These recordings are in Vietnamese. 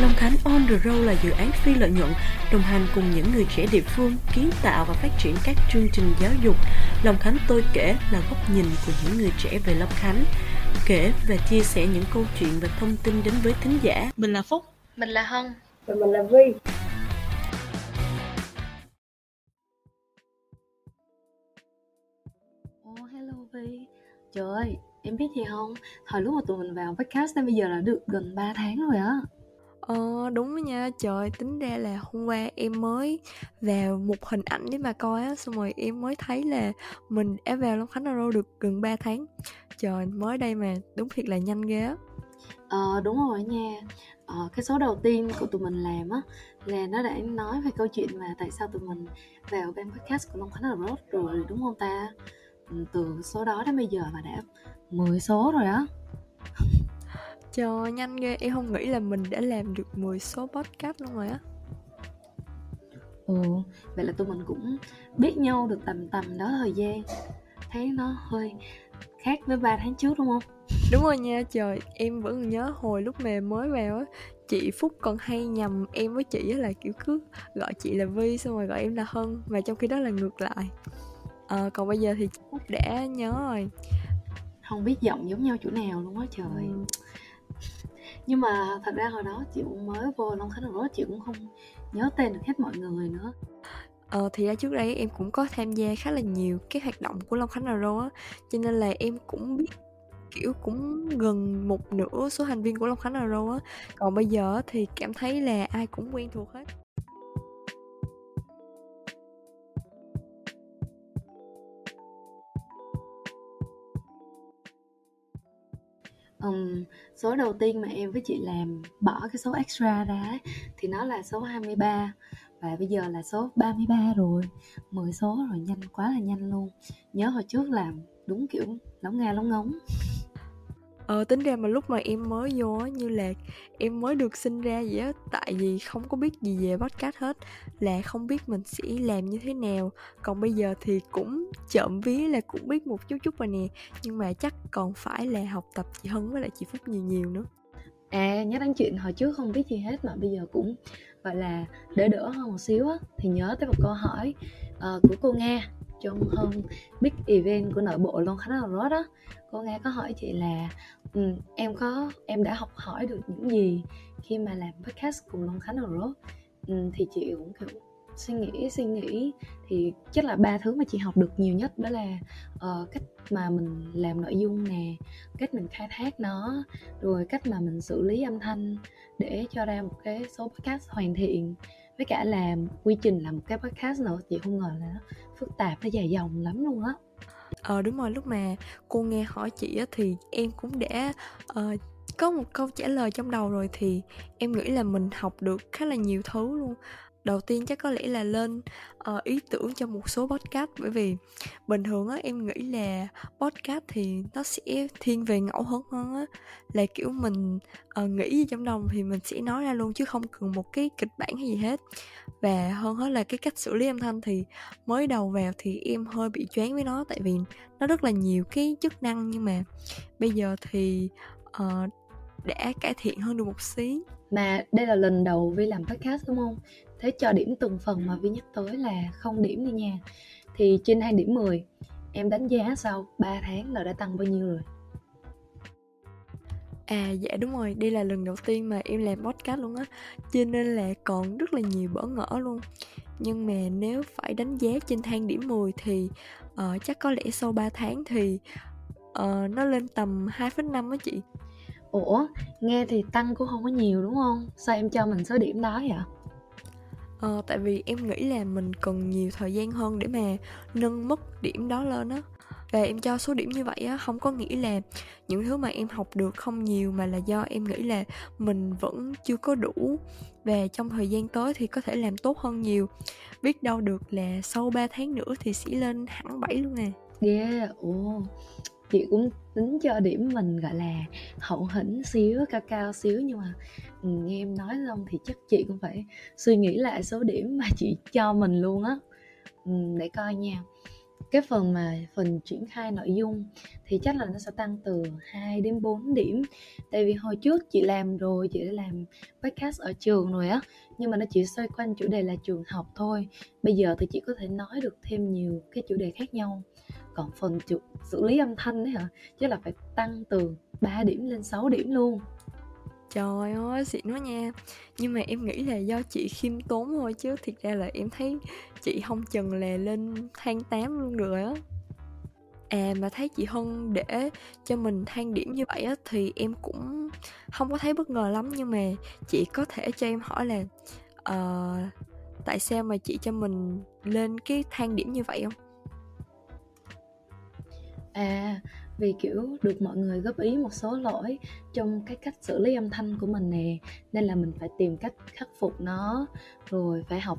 Long Khánh On The Road là dự án phi lợi nhuận đồng hành cùng những người trẻ địa phương kiến tạo và phát triển các chương trình giáo dục. Long Khánh tôi kể là góc nhìn của những người trẻ về Long Khánh, kể và chia sẻ những câu chuyện và thông tin đến với thính giả. Mình là Phúc, mình là Hân và mình là Vi. Oh, hello Vi. Trời ơi, em biết gì không? Thời lúc mà tụi mình vào podcast đến bây giờ là được gần 3 tháng rồi á. Ờ đúng nha. Trời tính ra là hôm qua em mới vào một hình ảnh để mà coi á xong rồi em mới thấy là mình đã vào Long Khánh Aro được gần 3 tháng. Trời mới đây mà đúng thiệt là nhanh ghê á. Ờ đúng rồi nha. Ờ, cái số đầu tiên của tụi mình làm á là nó đã nói về câu chuyện mà tại sao tụi mình vào ban podcast của Long Khánh Aro rồi đúng không ta? Ừ, từ số đó đến bây giờ mà đã 10 số rồi á. Trời nhanh ghê, em không nghĩ là mình đã làm được 10 số podcast luôn rồi á. Ừ, vậy là tụi mình cũng biết nhau được tầm tầm đó thời gian. Thấy nó hơi khác với 3 tháng trước đúng không? Đúng rồi nha, trời, em vẫn nhớ hồi lúc mà mới vào á. Chị Phúc còn hay nhầm em với chị là kiểu cứ gọi chị là Vi xong rồi gọi em là Hân Mà trong khi đó là ngược lại. À, Còn bây giờ thì Phúc đã nhớ rồi. Không biết giọng giống nhau chỗ nào luôn á trời. Ừ nhưng mà thật ra hồi đó chị cũng mới vô Long Khánh Road chị cũng không nhớ tên được hết mọi người nữa. Ờ thì ra trước đây em cũng có tham gia khá là nhiều cái hoạt động của Long Khánh Road á Cho nên là em cũng biết, kiểu, cũng gần một nửa số thành viên của Long Khánh Road á Còn bây giờ thì cảm thấy là ai cũng quen thuộc hết. Um, số đầu tiên mà em với chị làm bỏ cái số extra ra ấy, thì nó là số 23 và bây giờ là số 33 rồi 10 số rồi nhanh quá là nhanh luôn. Nhớ hồi trước làm đúng kiểu lóng nga lóng ngóng. Ờ tính ra mà lúc mà em mới vô á như là em mới được sinh ra vậy á Tại vì không có biết gì về podcast hết Là không biết mình sẽ làm như thế nào. Còn bây giờ thì cũng chậm ví là cũng biết một chút chút rồi nè Nhưng mà chắc còn phải là học tập chị Hân với lại chị Phúc nhiều nhiều nữa. À nhớ đến chuyện hồi trước không biết gì hết mà bây giờ cũng gọi là đỡ đỡ hơn một xíu á Thì nhớ tới một câu hỏi uh, của cô Nga trong hơn big event của nội bộ Long Khánh rốt đó cô nghe có hỏi chị là um, em có em đã học hỏi được những gì khi mà làm podcast cùng Long Khánh rốt um, ừ, thì chị cũng kiểu suy nghĩ suy nghĩ. Thì chắc là ba thứ mà chị học được nhiều nhất đó là uh, cách mà mình làm nội dung nè cách mình khai thác nó rồi cách mà mình xử lý âm thanh để cho ra một cái số podcast hoàn thiện với cả là quy trình làm một cái podcast nữa chị không ngờ là nó phức tạp nó dài dòng lắm luôn á. Ờ đúng rồi lúc mà cô nghe hỏi chị á thì em cũng đã uh, có một câu trả lời trong đầu rồi thì em nghĩ là mình học được khá là nhiều thứ luôn đầu tiên chắc có lẽ là lên uh, ý tưởng cho một số podcast. Bởi vì bình thường á em nghĩ là podcast thì nó sẽ thiên về ngẫu hứng hơn á. Là kiểu mình uh, nghĩ gì trong đầu thì mình sẽ nói ra luôn chứ không cần một cái kịch bản hay gì hết. Và hơn hết là cái cách xử lý âm thanh thì mới đầu vào thì em hơi bị choáng với nó tại vì nó rất là nhiều cái chức năng. Nhưng mà bây giờ thì uh, đã cải thiện hơn được một xí. Mà đây là lần đầu Vi làm podcast đúng không? Thế cho điểm từng phần mà Vi nhắc tới là không điểm đi nha Thì trên 2 điểm 10 Em đánh giá sau 3 tháng là đã tăng bao nhiêu rồi? À dạ đúng rồi, đây là lần đầu tiên mà em làm podcast luôn á Cho nên là còn rất là nhiều bỡ ngỡ luôn Nhưng mà nếu phải đánh giá trên thang điểm 10 thì uh, chắc có lẽ sau 3 tháng thì uh, nó lên tầm 2,5 á chị Ủa, nghe thì tăng cũng không có nhiều đúng không? Sao em cho mình số điểm đó vậy? Ờ, tại vì em nghĩ là mình cần nhiều thời gian hơn để mà nâng mức điểm đó lên á. Và em cho số điểm như vậy á không có nghĩa là những thứ mà em học được không nhiều mà là do em nghĩ là mình vẫn chưa có đủ. Và trong thời gian tới thì có thể làm tốt hơn nhiều. Biết đâu được là sau 3 tháng nữa thì sẽ lên hẳn 7 luôn nè yeah ồ chị cũng tính cho điểm mình, gọi là, hậu hĩnh xíu, cao cao xíu, nhưng mà ừ, nghe em nói xong thì chắc chị cũng phải suy nghĩ lại số điểm mà chị cho mình luôn á. Ừ, để coi nha. Cái phần mà phần triển khai nội dung thì chắc là nó sẽ tăng từ 2 đến 4 điểm. Tại vì hồi trước chị làm rồi, chị đã làm podcast ở trường rồi á, nhưng mà nó chỉ xoay quanh chủ đề là trường học thôi. Bây giờ thì chị có thể nói được thêm nhiều cái chủ đề khác nhau còn phần chủ, xử lý âm thanh đấy hả? Chứ là phải tăng từ 3 điểm lên 6 điểm luôn. Trời ơi, xịn quá nha. Nhưng mà em nghĩ là do chị khiêm tốn thôi Chứ thiệt ra là em thấy chị không chừng là lên thang 8 luôn được rồi á. À mà thấy chị Hân để cho mình than điểm như vậy á Thì em cũng không có thấy bất ngờ lắm. Nhưng mà chị có thể cho em hỏi là uh, Tại sao mà chị cho mình lên cái thang điểm như vậy không? À vì kiểu được mọi người góp ý một số lỗi trong cái cách xử lý âm thanh của mình nè nên là mình phải tìm cách khắc phục nó rồi phải học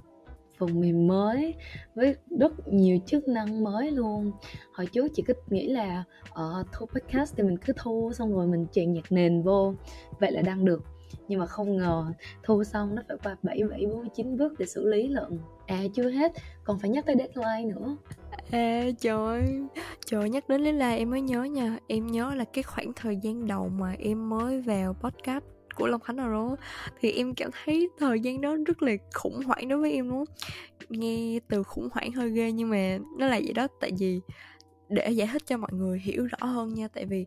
phần mềm mới với rất nhiều chức năng mới luôn. Hồi trước chị cứ nghĩ là ở uh, thu podcast thì mình cứ thu xong rồi mình chèn nhạc nền vô vậy là đang được. Nhưng mà không ngờ thu xong nó phải qua 7749 bước để xử lý lận. À chưa hết còn phải nhắc tới deadline nữa. À trời Trời nhắc đến Lý La em mới nhớ nha. Em nhớ là cái khoảng thời gian đầu mà em mới vào podcast của Long Khánh Aro Thì em cảm thấy thời gian đó rất là khủng hoảng đối với em luôn Nghe từ khủng hoảng hơi ghê nhưng mà nó là vậy đó Tại vì để giải thích cho mọi người hiểu rõ hơn nha Tại vì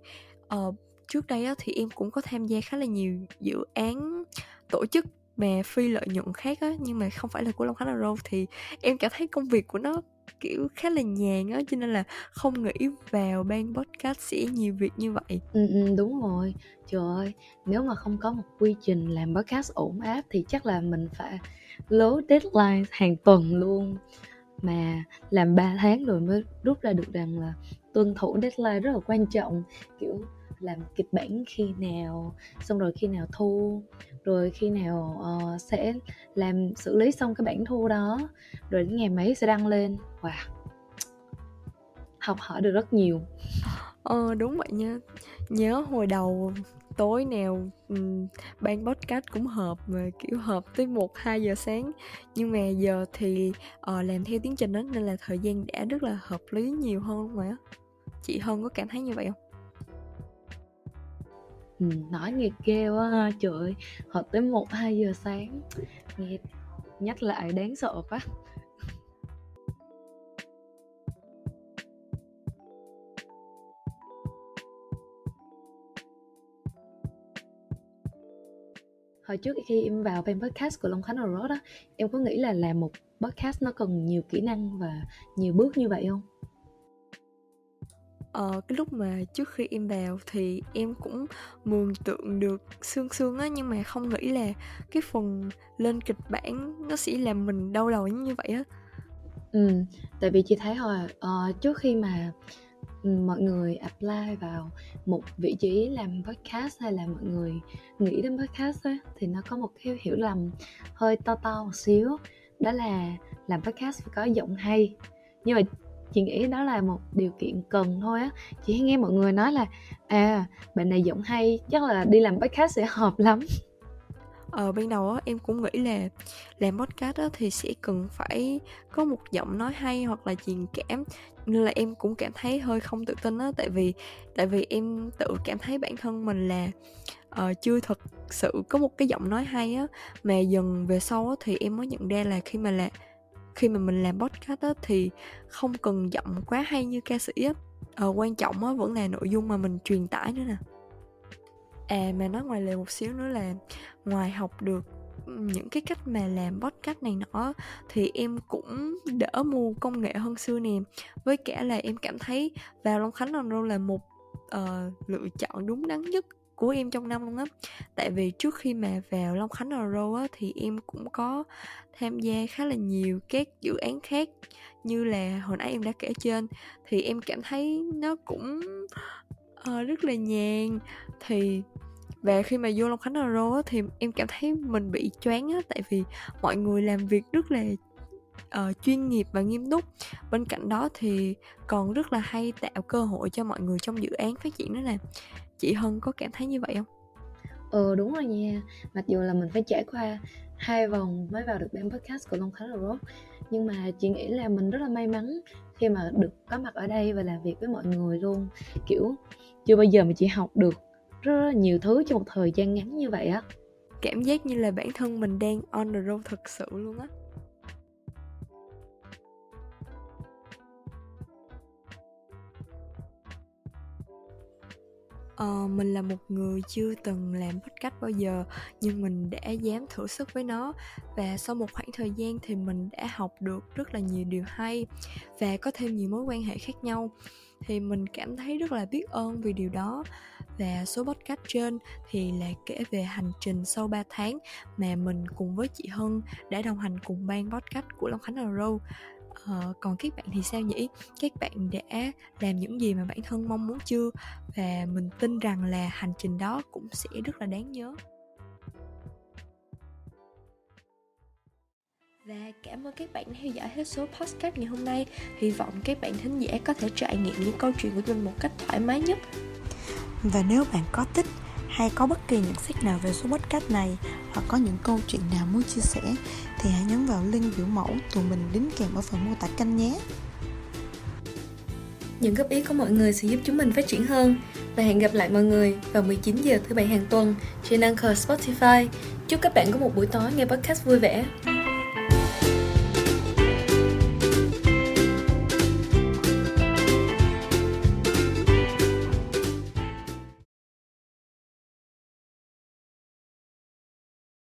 uh, trước đây á, thì em cũng có tham gia khá là nhiều dự án tổ chức mà phi lợi nhuận khác á nhưng mà không phải là của Long Khánh Aro thì em cảm thấy công việc của nó kiểu khá là nhàn á cho nên là không nghĩ vào ban podcast sẽ nhiều việc như vậy. Ừ, ừ, đúng rồi. Trời ơi nếu mà không có một quy trình làm podcast ổn áp thì chắc là mình phải lố deadline hàng tuần luôn. Mà làm 3 tháng rồi mới rút ra được rằng là tuân thủ deadline rất là quan trọng. Kiểu làm kịch bản khi nào xong rồi khi nào thu rồi khi nào uh, sẽ làm xử lý xong cái bản thu đó rồi đến ngày mấy sẽ đăng lên. Wow. Học hỏi được rất nhiều. Ờ đúng vậy nha. Nhớ hồi đầu tối nào um, ban podcast cũng họp mà kiểu họp tới một hai giờ sáng. Nhưng mà giờ thì uh, làm theo tiến trình đó nên là thời gian đã rất là hợp lý nhiều hơn luôn á. Chị hơn có cảm thấy như vậy không? Ừ, nói nghe ghê quá ha trời ơi học tới một hai giờ sáng nghe nhắc lại đáng sợ quá. Hồi trước khi em vào fan podcast của Long Khánh Road đó em có nghĩ là làm một podcast nó cần nhiều kỹ năng và nhiều bước như vậy không? Ờ, cái lúc mà trước khi em vào thì em cũng mường tượng được xương xương á nhưng mà không nghĩ là cái phần lên kịch bản nó sẽ làm mình đau đầu như vậy á. Ừ tại vì chị thấy hồi uh, trước khi mà ừ, mọi người apply vào một vị trí làm podcast hay là mọi người nghĩ đến podcast á, thì nó có một cái hiểu lầm hơi to to một xíu đó là làm podcast phải có giọng hay. Nhưng mà chị nghĩ đó là một điều kiện cần thôi á. Chị hay nghe mọi người nói là à bạn này giọng hay chắc là đi làm podcast sẽ hợp lắm. Ờ ban đầu á em cũng nghĩ là làm podcast á thì sẽ cần phải có một giọng nói hay hoặc là truyền cảm. Nên là em cũng cảm thấy hơi không tự tin á tại vì tại vì em tự cảm thấy bản thân mình là uh, chưa thật sự có một cái giọng nói hay á. Mà dần về sau á thì em mới nhận ra là khi mà là khi mà mình làm podcast á, thì không cần giọng quá hay như ca sĩ á. Ờ, quan trọng á, vẫn là nội dung mà mình truyền tải nữa nè. À mà nói ngoài lề một xíu nữa là ngoài học được những cái cách mà làm podcast này nọ thì em cũng đỡ mua công nghệ hơn xưa nè. Với cả là em cảm thấy vào Long Khánh Long là một uh, lựa chọn đúng đắn nhất của em trong năm luôn á. Tại vì trước khi mà vào Long Khánh Euro á thì em cũng có tham gia khá là nhiều các dự án khác như là hồi nãy em đã kể trên. Thì em cảm thấy nó cũng uh, rất là nhàn. Thì và khi mà vô Long Khánh Euro á, thì em cảm thấy mình bị choáng á tại vì mọi người làm việc rất là uh, chuyên nghiệp và nghiêm túc. Bên cạnh đó thì còn rất là hay tạo cơ hội cho mọi người trong dự án phát triển đó là chị Hân có cảm thấy như vậy không? ờ đúng rồi nha. Mặc dù là mình phải trải qua hai vòng mới vào được ban podcast của Long Khánh Rock nhưng mà chị nghĩ là mình rất là may mắn khi mà được có mặt ở đây và làm việc với mọi người luôn. Kiểu chưa bao giờ mà chị học được rất, là nhiều thứ trong một thời gian ngắn như vậy á. Cảm giác như là bản thân mình đang on the road thực sự luôn á uh, mình là một người chưa từng làm podcast bao giờ nhưng mình đã dám thử sức với nó. Và sau một khoảng thời gian thì mình đã học được rất là nhiều điều hay và có thêm nhiều mối quan hệ khác nhau. Thì mình cảm thấy rất là biết ơn vì điều đó. Và số podcast trên thì là kể về hành trình sau 3 tháng mà mình cùng với chị Hân đã đồng hành cùng ban podcast của Long Khánh Row uh, còn các bạn thì sao nhỉ? Các bạn đã làm những gì mà bản thân mong muốn chưa? Và mình tin rằng là hành trình đó cũng sẽ rất là đáng nhớ. Và cảm ơn các bạn đã theo dõi hết số podcast ngày hôm nay. Hy vọng các bạn thính giả có thể trải nghiệm những câu chuyện của mình một cách thoải mái nhất. Và nếu bạn có thích hay có bất kỳ nhận xét nào về số podcast này hoặc có những câu chuyện nào muốn chia sẻ, thì hãy nhấn vào link biểu mẫu tụi mình đính kèm ở phần mô tả kênh nhé. Những góp ý của mọi người sẽ giúp chúng mình phát triển hơn và hẹn gặp lại mọi người vào 19 giờ thứ bảy hàng tuần trên Anchor, Spotify. Chúc các bạn có một buổi tối nghe podcast vui vẻ.